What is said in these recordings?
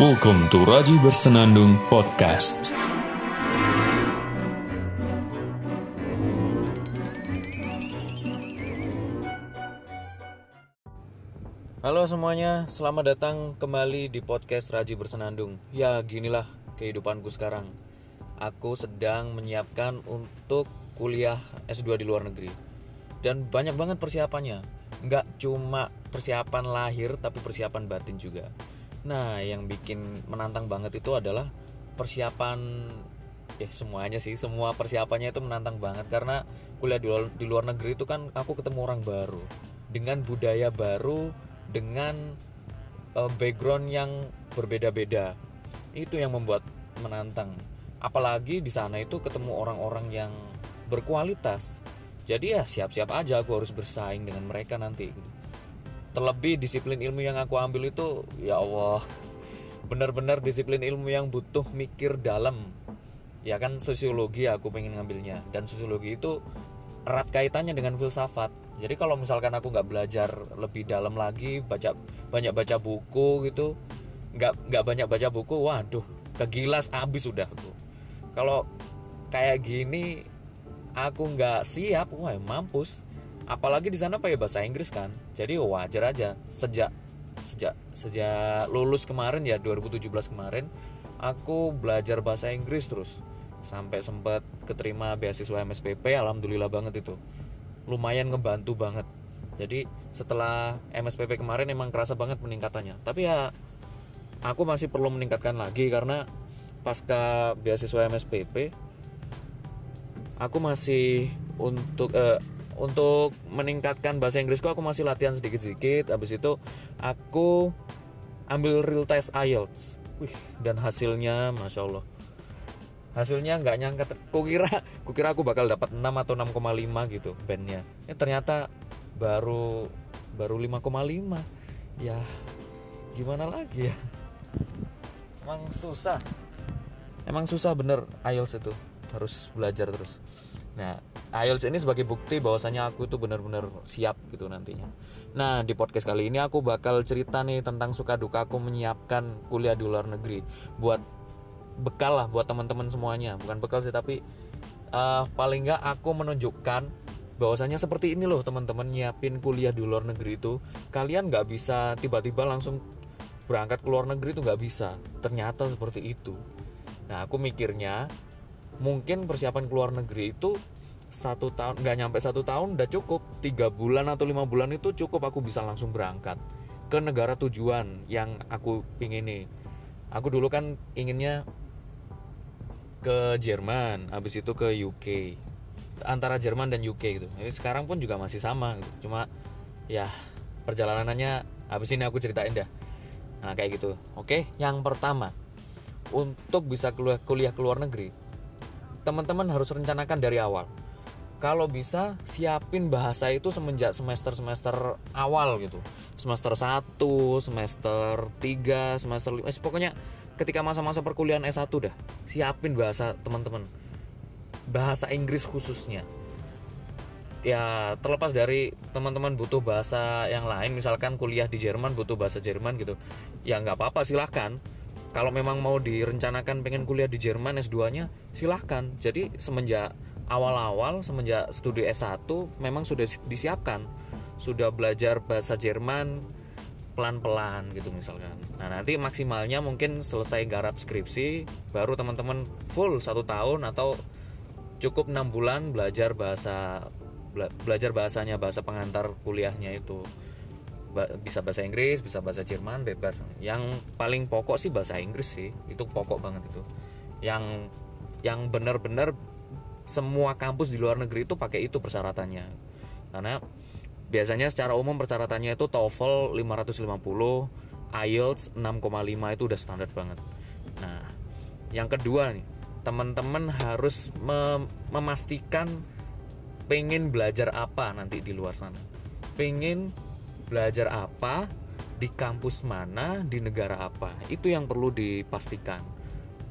Welcome to Raji Bersenandung Podcast. Halo semuanya, selamat datang kembali di podcast Raji Bersenandung. Ya, ginilah kehidupanku sekarang. Aku sedang menyiapkan untuk kuliah S2 di luar negeri. Dan banyak banget persiapannya. Nggak cuma persiapan lahir, tapi persiapan batin juga. Nah, yang bikin menantang banget itu adalah persiapan ya semuanya sih, semua persiapannya itu menantang banget karena kuliah di luar, di luar negeri itu kan aku ketemu orang baru dengan budaya baru, dengan uh, background yang berbeda-beda. Itu yang membuat menantang. Apalagi di sana itu ketemu orang-orang yang berkualitas. Jadi ya siap-siap aja aku harus bersaing dengan mereka nanti. Terlebih disiplin ilmu yang aku ambil itu ya Allah benar-benar disiplin ilmu yang butuh mikir dalam. Ya kan sosiologi aku pengen ngambilnya dan sosiologi itu erat kaitannya dengan filsafat. Jadi kalau misalkan aku nggak belajar lebih dalam lagi, baca banyak baca buku gitu, nggak nggak banyak baca buku, waduh, kegilas abis sudah aku. Kalau kayak gini aku nggak siap, wah mampus. Apalagi di sana pakai bahasa Inggris kan, jadi wajar aja. Sejak sejak sejak lulus kemarin ya 2017 kemarin, aku belajar bahasa Inggris terus. Sampai sempat keterima beasiswa MSPP alhamdulillah banget itu. Lumayan ngebantu banget. Jadi setelah MSPP kemarin emang kerasa banget peningkatannya. Tapi ya aku masih perlu meningkatkan lagi karena pasca beasiswa MSPP aku masih untuk uh, untuk meningkatkan bahasa Inggrisku aku masih latihan sedikit-sedikit. Habis itu aku ambil real test IELTS. Wih, dan hasilnya masya Allah. Hasilnya nggak nyangka kukira kukira aku bakal dapat 6 atau 6,5 gitu bandnya. Ya ternyata baru baru 5,5 ya gimana lagi ya? Emang susah. Emang susah bener IELTS itu. Harus belajar terus nah IELTS ini sebagai bukti bahwasanya aku itu benar-benar siap gitu nantinya. Nah di podcast kali ini aku bakal cerita nih tentang suka duka aku menyiapkan kuliah di luar negeri. Buat bekal lah buat teman-teman semuanya. Bukan bekal sih tapi uh, paling nggak aku menunjukkan bahwasanya seperti ini loh teman-teman nyiapin kuliah di luar negeri itu. Kalian nggak bisa tiba-tiba langsung berangkat ke luar negeri itu nggak bisa. Ternyata seperti itu. Nah aku mikirnya mungkin persiapan ke luar negeri itu satu tahun nggak nyampe satu tahun udah cukup tiga bulan atau lima bulan itu cukup aku bisa langsung berangkat ke negara tujuan yang aku pingin nih aku dulu kan inginnya ke Jerman, habis itu ke UK. Antara Jerman dan UK gitu. Ini sekarang pun juga masih sama gitu. Cuma ya perjalanannya habis ini aku ceritain dah. Nah, kayak gitu. Oke, yang pertama untuk bisa kuliah kuliah ke luar negeri, teman-teman harus rencanakan dari awal. Kalau bisa siapin bahasa itu semenjak semester-semester awal gitu. Semester 1, semester 3, semester 5, eh, pokoknya ketika masa-masa perkuliahan S1 dah siapin bahasa teman-teman. Bahasa Inggris khususnya. Ya terlepas dari teman-teman butuh bahasa yang lain misalkan kuliah di Jerman butuh bahasa Jerman gitu. Ya nggak apa-apa silahkan kalau memang mau direncanakan pengen kuliah di Jerman S2 nya silahkan. Jadi semenjak awal-awal semenjak studi S1 memang sudah disiapkan. Sudah belajar bahasa Jerman pelan-pelan gitu misalkan. Nah nanti maksimalnya mungkin selesai garap skripsi baru teman-teman full satu tahun atau cukup enam bulan belajar bahasa belajar bahasanya bahasa pengantar kuliahnya itu bisa bahasa Inggris bisa bahasa Jerman bebas. Yang paling pokok sih bahasa Inggris sih. Itu pokok banget itu. Yang yang benar-benar semua kampus di luar negeri itu pakai itu persyaratannya. Karena biasanya secara umum persyaratannya itu TOEFL 550 IELTS 6,5 itu udah standar banget. Nah yang kedua nih teman-teman harus mem memastikan pengen belajar apa nanti di luar sana. Pengen belajar apa di kampus mana di negara apa? Itu yang perlu dipastikan.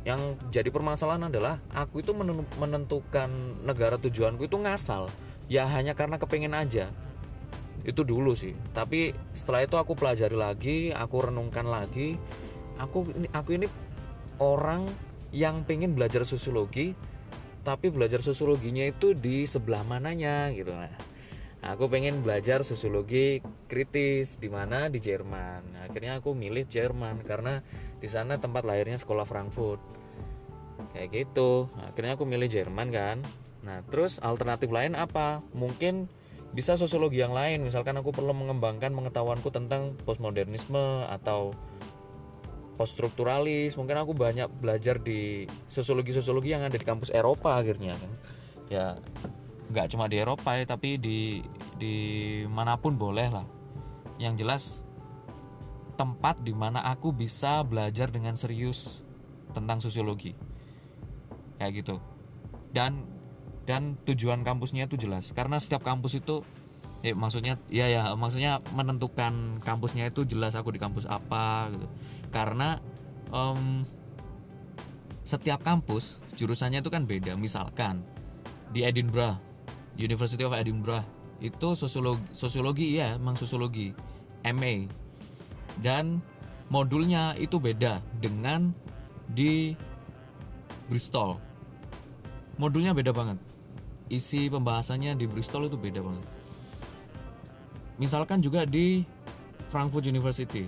Yang jadi permasalahan adalah aku itu menentukan negara tujuanku itu ngasal. Ya hanya karena kepengen aja. Itu dulu sih. Tapi setelah itu aku pelajari lagi aku renungkan lagi. Aku ini aku ini orang yang pengen belajar sosiologi tapi belajar sosiologinya itu di sebelah mananya gitu nah aku pengen belajar sosiologi kritis di mana? Di Jerman. Akhirnya aku milih Jerman karena di sana tempat lahirnya sekolah Frankfurt. Kayak gitu. Akhirnya aku milih Jerman kan? Nah terus alternatif lain apa? Mungkin bisa sosiologi yang lain. Misalkan aku perlu mengembangkan pengetahuanku tentang postmodernisme atau poststrukturalis mungkin aku banyak belajar di sosiologi sosiologi yang ada di kampus Eropa akhirnya kan? Ya nggak cuma di Eropa ya tapi di di mana pun boleh lah. Yang jelas tempat di mana aku bisa belajar dengan serius tentang sosiologi. Kayak gitu. Dan dan tujuan kampusnya itu jelas. Karena setiap kampus itu ya maksudnya ya ya maksudnya menentukan kampusnya itu jelas aku di kampus apa gitu. Karena em, setiap kampus jurusannya itu kan beda. Misalkan di Edinburgh University of Edinburgh. Itu sosiologi sosiologi ya emang sosiologi. MA dan modulnya itu beda dengan di Bristol. Modulnya beda banget. Isi pembahasannya di Bristol itu beda banget. Misalkan juga di Frankfurt University.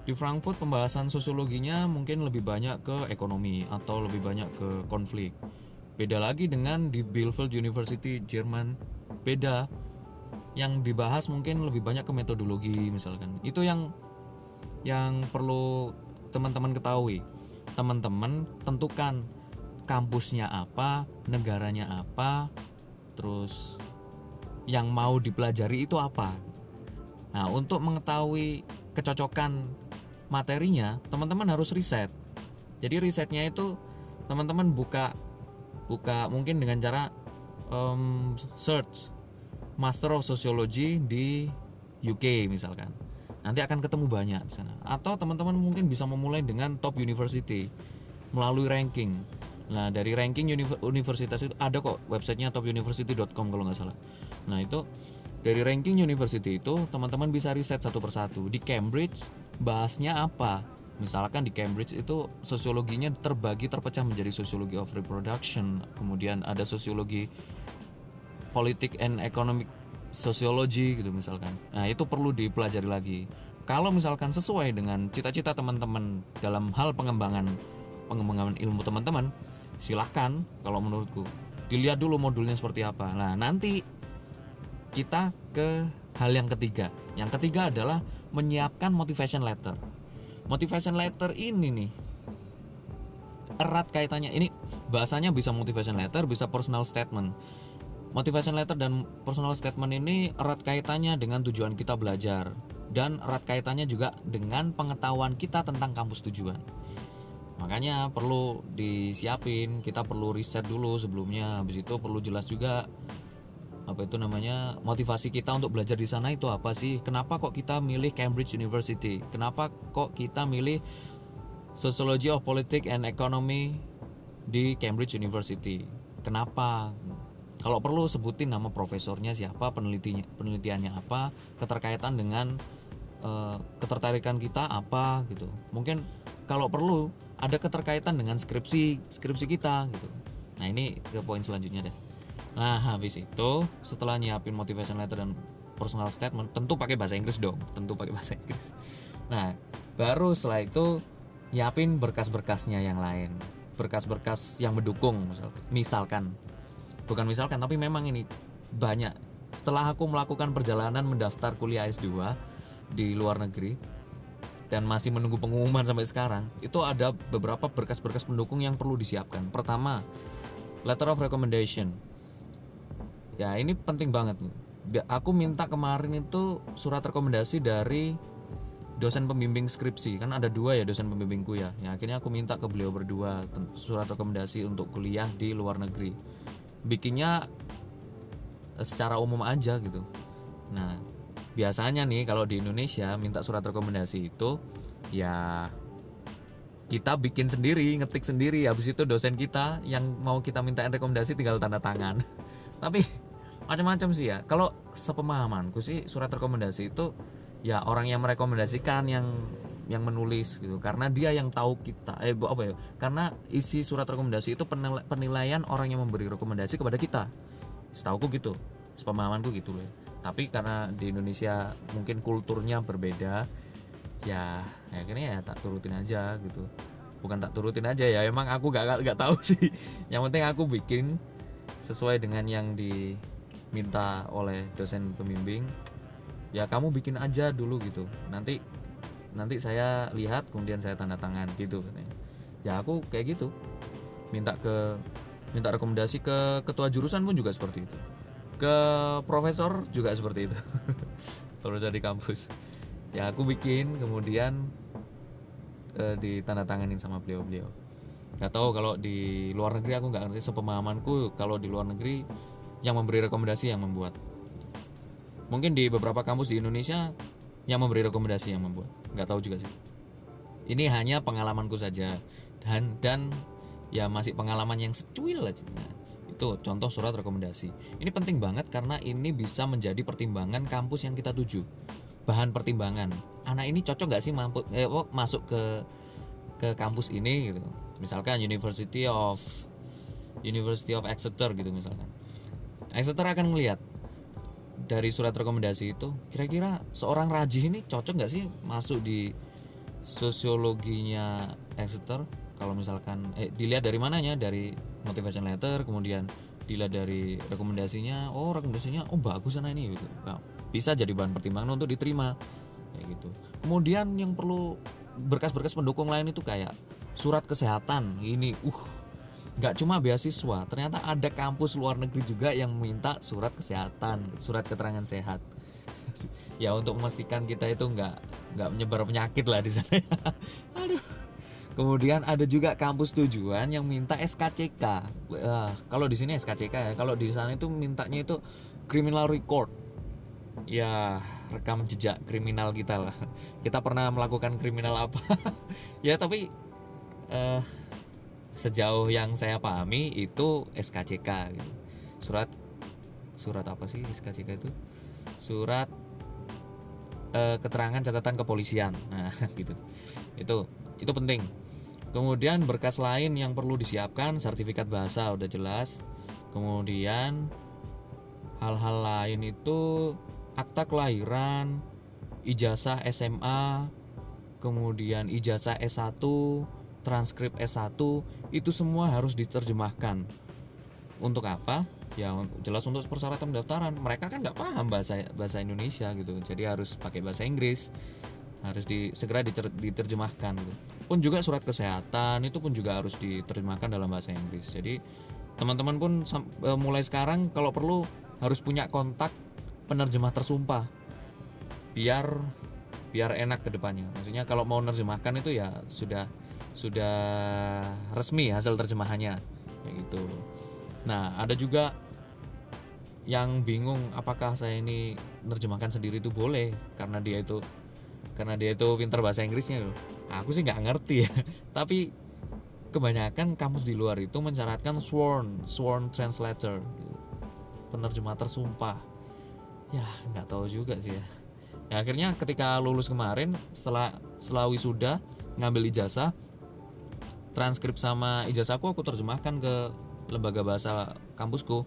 Di Frankfurt pembahasan sosiologinya mungkin lebih banyak ke ekonomi atau lebih banyak ke konflik beda lagi dengan di Bielefeld University Jerman. Beda. Yang dibahas mungkin lebih banyak ke metodologi misalkan. Itu yang yang perlu teman-teman ketahui. Teman-teman tentukan kampusnya apa negaranya apa terus yang mau dipelajari itu apa. Nah untuk mengetahui kecocokan materinya teman-teman harus riset. Jadi risetnya itu teman-teman buka buka mungkin dengan cara em, search Master of Sociology di UK misalkan. Nanti akan ketemu banyak di sana. Atau teman-teman mungkin bisa memulai dengan top university melalui ranking. Nah dari ranking uni- universitas itu ada kok websitenya topuniversity.com kalau nggak salah. Nah itu dari ranking university itu teman-teman bisa riset satu persatu. Di Cambridge bahasnya apa misalkan di Cambridge itu sosiologinya terbagi terpecah menjadi sosiologi of reproduction kemudian ada sosiologi politik and economic sociology gitu misalkan. Nah, itu perlu dipelajari lagi. Kalau misalkan sesuai dengan cita-cita teman-teman dalam hal pengembangan pengembangan ilmu teman-teman, silahkan kalau menurutku dilihat dulu modulnya seperti apa. Nah, nanti kita ke hal yang ketiga. Yang ketiga adalah menyiapkan motivation letter. Motivation letter ini nih erat kaitannya ini bahasanya bisa motivation letter, bisa personal statement motivation letter dan personal statement ini erat kaitannya dengan tujuan kita belajar dan erat kaitannya juga dengan pengetahuan kita tentang kampus tujuan. Makanya perlu disiapin, kita perlu riset dulu sebelumnya. Habis itu perlu jelas juga apa itu namanya motivasi kita untuk belajar di sana itu apa sih? Kenapa kok kita milih Cambridge University? Kenapa kok kita milih Sociology of Politics and Economy di Cambridge University? Kenapa? Kalau perlu sebutin nama profesornya siapa, penelitinya, penelitiannya apa, keterkaitan dengan eh, ketertarikan kita apa gitu. Mungkin kalau perlu ada keterkaitan dengan skripsi skripsi kita gitu. Nah ini ke poin selanjutnya deh. Nah habis itu setelah nyiapin motivation letter dan personal statement, tentu pakai bahasa Inggris dong, tentu pakai bahasa Inggris. Nah baru setelah itu nyiapin berkas-berkasnya yang lain, berkas-berkas yang mendukung misalkan, bukan misalkan tapi memang ini banyak. Setelah aku melakukan perjalanan mendaftar kuliah S2 di luar negeri dan masih menunggu pengumuman sampai sekarang itu ada beberapa berkas-berkas pendukung yang perlu disiapkan. Pertama letter of recommendation ya ini penting banget aku minta kemarin itu surat rekomendasi dari dosen pembimbing skripsi kan ada dua ya dosen pembimbingku ya ya akhirnya aku minta ke beliau berdua surat rekomendasi untuk kuliah di luar negeri bikinnya eh, secara umum aja gitu. Nah, biasanya nih kalau di Indonesia minta surat rekomendasi itu ya kita bikin sendiri, ngetik sendiri. Habis itu dosen kita yang mau kita mintain rekomendasi tinggal tanda tangan. Tapi macam-macam sih ya. Kalau sepemahamanku sih surat rekomendasi itu ya orang yang merekomendasikan yang yang menulis gitu. Karena dia yang tahu kita eh bu- apa ya? Karena isi surat rekomendasi itu penila- penilaian orang yang memberi rekomendasi kepada kita. Setauku gitu sepemahamanku gitu loh. Tapi karena di Indonesia mungkin kulturnya berbeda ya ya akhirnya ya tak turutin aja gitu. Bukan tak turutin aja ya emang aku gak gak tahu sih. Yang penting aku bikin sesuai dengan yang diminta oleh dosen pembimbing ya kamu bikin aja dulu gitu. Nanti nanti saya lihat kemudian saya tanda tangan gitu ya aku kayak gitu. Minta ke minta rekomendasi ke ketua jurusan pun juga seperti itu. Ke profesor juga seperti itu. Profesor di kampus. Ya aku bikin kemudian eh, ditandatanganin sama beliau-beliau. Nggak tahu kalau di luar negeri aku nggak ngerti sepemahamanku. Kalau di luar negeri yang memberi rekomendasi yang membuat. Mungkin di beberapa kampus di Indonesia yang memberi rekomendasi yang membuat. Nggak tahu juga sih. Ini hanya pengalamanku saja. Dan dan ya masih pengalaman yang secuil aja. Nah, itu contoh surat rekomendasi. Ini penting banget karena ini bisa menjadi pertimbangan kampus yang kita tuju. Bahan pertimbangan. Anak ini cocok nggak sih mampu eh, oh, masuk ke ke kampus ini gitu. Misalkan University of University of Exeter gitu misalkan Exeter akan melihat dari surat rekomendasi itu kira-kira seorang rajih ini cocok nggak sih masuk di sosiologinya Exeter? Kalau misalkan eh dilihat dari mananya? Dari motivation letter kemudian dilihat dari rekomendasinya oh rekomendasinya oh bagus sana ini gitu. Nah, bisa jadi bahan pertimbangan untuk diterima kayak gitu. Kemudian yang perlu berkas-berkas pendukung lain itu kayak surat kesehatan ini uh nggak cuma beasiswa ternyata ada kampus luar negeri juga yang minta surat kesehatan surat keterangan sehat. Ya untuk memastikan kita itu nggak nggak menyebar penyakit lah di sana. Aduh. Kemudian ada juga kampus tujuan yang minta SKCK Wah, kalau di sini SKCK ya kalau di sana itu mintanya itu criminal record. Ya rekam jejak kriminal kita lah. Kita pernah melakukan kriminal apa? Ya tapi eh, sejauh yang saya pahami itu SKCK gitu. surat surat apa sih SKCK itu? Surat eh, keterangan catatan kepolisian. Nah gitu. Itu itu penting. Kemudian berkas lain yang perlu disiapkan sertifikat bahasa udah jelas. Kemudian hal-hal lain itu akta kelahiran ijazah SMA kemudian ijazah S1 transkrip S1 itu semua harus diterjemahkan. Untuk apa? Ya jelas untuk persyaratan pendaftaran. Mereka kan nggak paham bahasa bahasa Indonesia gitu. Jadi harus pakai bahasa Inggris. Harus di, segera diter- diterjemahkan gitu. pun juga surat kesehatan itu pun juga harus diterjemahkan dalam bahasa Inggris. Jadi teman-teman pun e, mulai sekarang kalau perlu harus punya kontak penerjemah tersumpah. Biar biar enak ke depannya. Maksudnya kalau mau nerjemahkan itu ya sudah sudah resmi hasil terjemahannya kayak gitu. Nah ada juga yang bingung apakah saya ini nerjemahkan sendiri itu boleh karena dia itu karena dia itu pintar bahasa Inggrisnya. Loh aku sih nggak ngerti ya. Tapi kebanyakan kamus di luar itu mensyaratkan sworn sworn translator. Penerjemah tersumpah. Ya nggak tahu juga sih ya. Ya akhirnya ketika lulus kemarin setelah setelah wisuda ngambil ijazah transkrip sama ijazahku aku terjemahkan ke lembaga bahasa kampusku.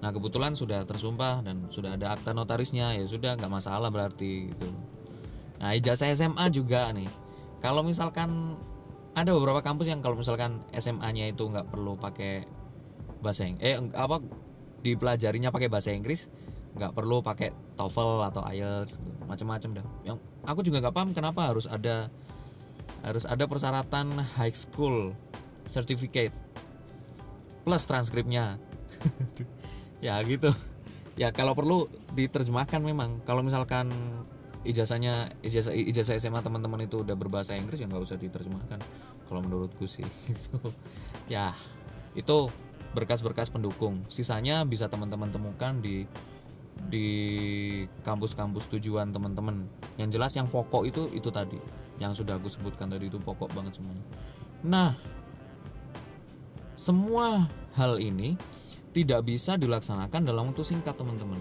Nah kebetulan sudah tersumpah dan sudah ada akta notarisnya. Ya sudah nggak masalah berarti gitu. Nah ijazah SMA juga nih. Kalau misalkan ada beberapa kampus yang kalau misalkan SMA-nya itu nggak perlu pakai bahasa Inggris eh apa dipelajarinya pakai bahasa Inggris nggak perlu pakai TOEFL atau IELTS macam-macam dah. Yang aku juga nggak paham kenapa harus ada harus ada persyaratan high school certificate plus transkripnya. Ya gitu. Ya kalau perlu diterjemahkan memang. Kalau misalkan ijazahnya ijazah ijazah SMA teman-teman itu udah berbahasa Inggris ya nggak usah diterjemahkan. Kalau menurutku sih itu ya itu berkas-berkas pendukung. Sisanya bisa teman-teman temukan di di kampus-kampus tujuan teman-teman. Yang jelas yang pokok itu itu tadi yang sudah aku sebutkan tadi itu pokok banget semuanya. Nah semua hal ini tidak bisa dilaksanakan dalam waktu singkat teman-teman.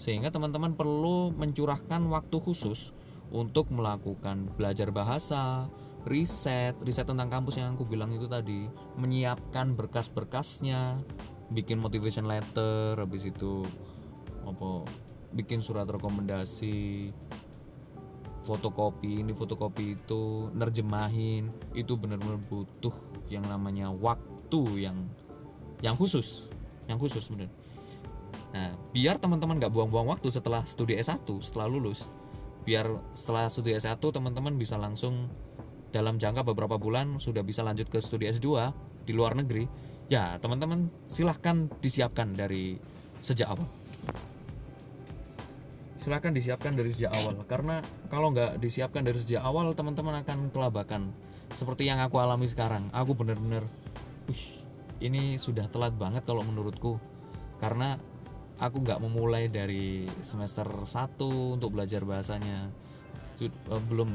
Sehingga teman-teman perlu mencurahkan waktu khusus untuk melakukan belajar bahasa, riset, riset tentang kampus yang aku bilang itu tadi, menyiapkan berkas-berkasnya, bikin motivation letter, habis itu apa bikin surat rekomendasi, fotokopi ini fotokopi itu nerjemahin. Itu benar-benar butuh yang namanya waktu yang yang khusus. Yang khusus bener nah biar teman-teman nggak buang-buang waktu setelah studi S1 setelah lulus. Biar setelah studi S1 teman-teman bisa langsung dalam jangka beberapa bulan sudah bisa lanjut ke studi S2 di luar negeri. Ya teman-teman silahkan disiapkan dari sejak awal silahkan disiapkan dari sejak awal. Karena kalau nggak disiapkan dari sejak awal teman-teman akan kelabakan. Seperti yang aku alami sekarang. Aku bener-bener ini sudah telat banget kalau menurutku. Karena aku nggak memulai dari semester 1 untuk belajar bahasanya. Eh, belum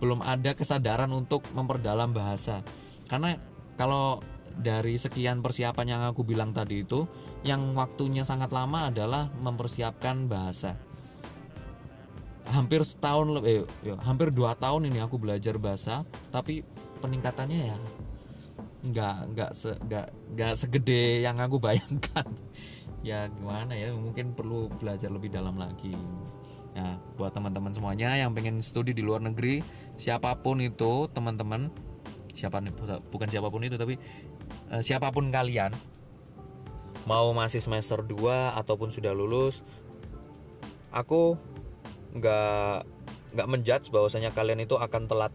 belum ada kesadaran untuk memperdalam bahasa. Karena kalau dari sekian persiapan yang aku bilang tadi itu yang waktunya sangat lama adalah mempersiapkan bahasa hampir setahun lebih eh, hampir dua tahun ini aku belajar bahasa tapi peningkatannya ya nggak nggak se nggak nggak segede yang aku bayangkan. Ya gimana ya mungkin perlu belajar lebih dalam lagi. Nah buat teman-teman semuanya yang pengen studi di luar negeri siapa pun itu teman-teman siapa bukan siapa pun itu tapi uh, siapa pun kalian mau masih semester 2 ataupun sudah lulus aku nggak nggak menjudge bahwasanya kalian itu akan telat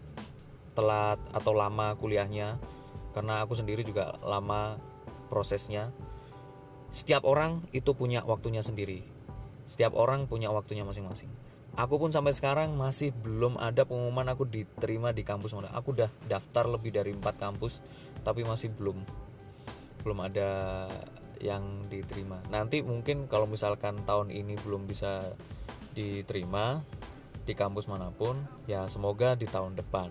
telat atau lama kuliahnya. Karena aku sendiri juga lama prosesnya. Setiap orang itu punya waktunya sendiri. Setiap orang punya waktunya masing-masing. Aku pun sampai sekarang masih belum ada pengumuman aku diterima di kampus mana aku udah daftar lebih dari empat kampus tapi masih belum belum ada yang diterima. Nanti mungkin kalau misalkan tahun ini belum bisa diterima di kampus mana pun ya semoga di tahun depan.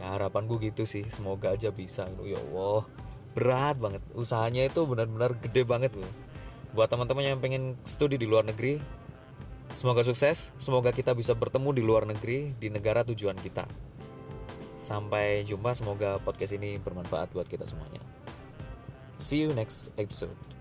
Ya harapan gue gitu sih semoga aja bisa. Ya Allah berat banget. Usahanya itu benar-benar gede banget loh buat teman-teman yang pengen studi di luar negeri semoga sukses. Semoga kita bisa bertemu di luar negeri di negara tujuan kita. Sampai jumpa semoga podcast ini bermanfaat buat kita semuanya. See you next episode